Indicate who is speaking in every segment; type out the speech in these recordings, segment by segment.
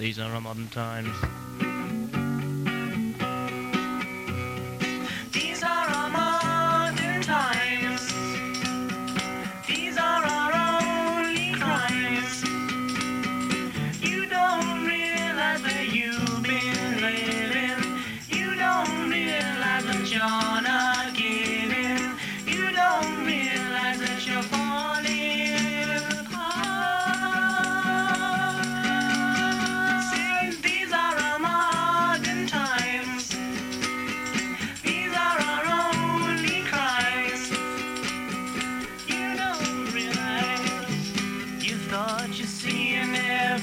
Speaker 1: These are our modern times.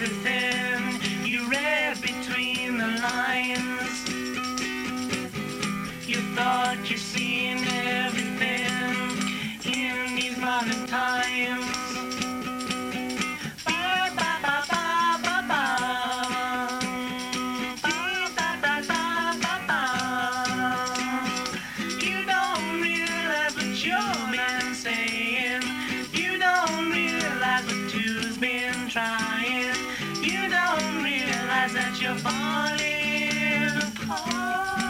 Speaker 2: everything you read between the lines. You thought you'd seen everything in these modern times. trying realize that you're falling apart.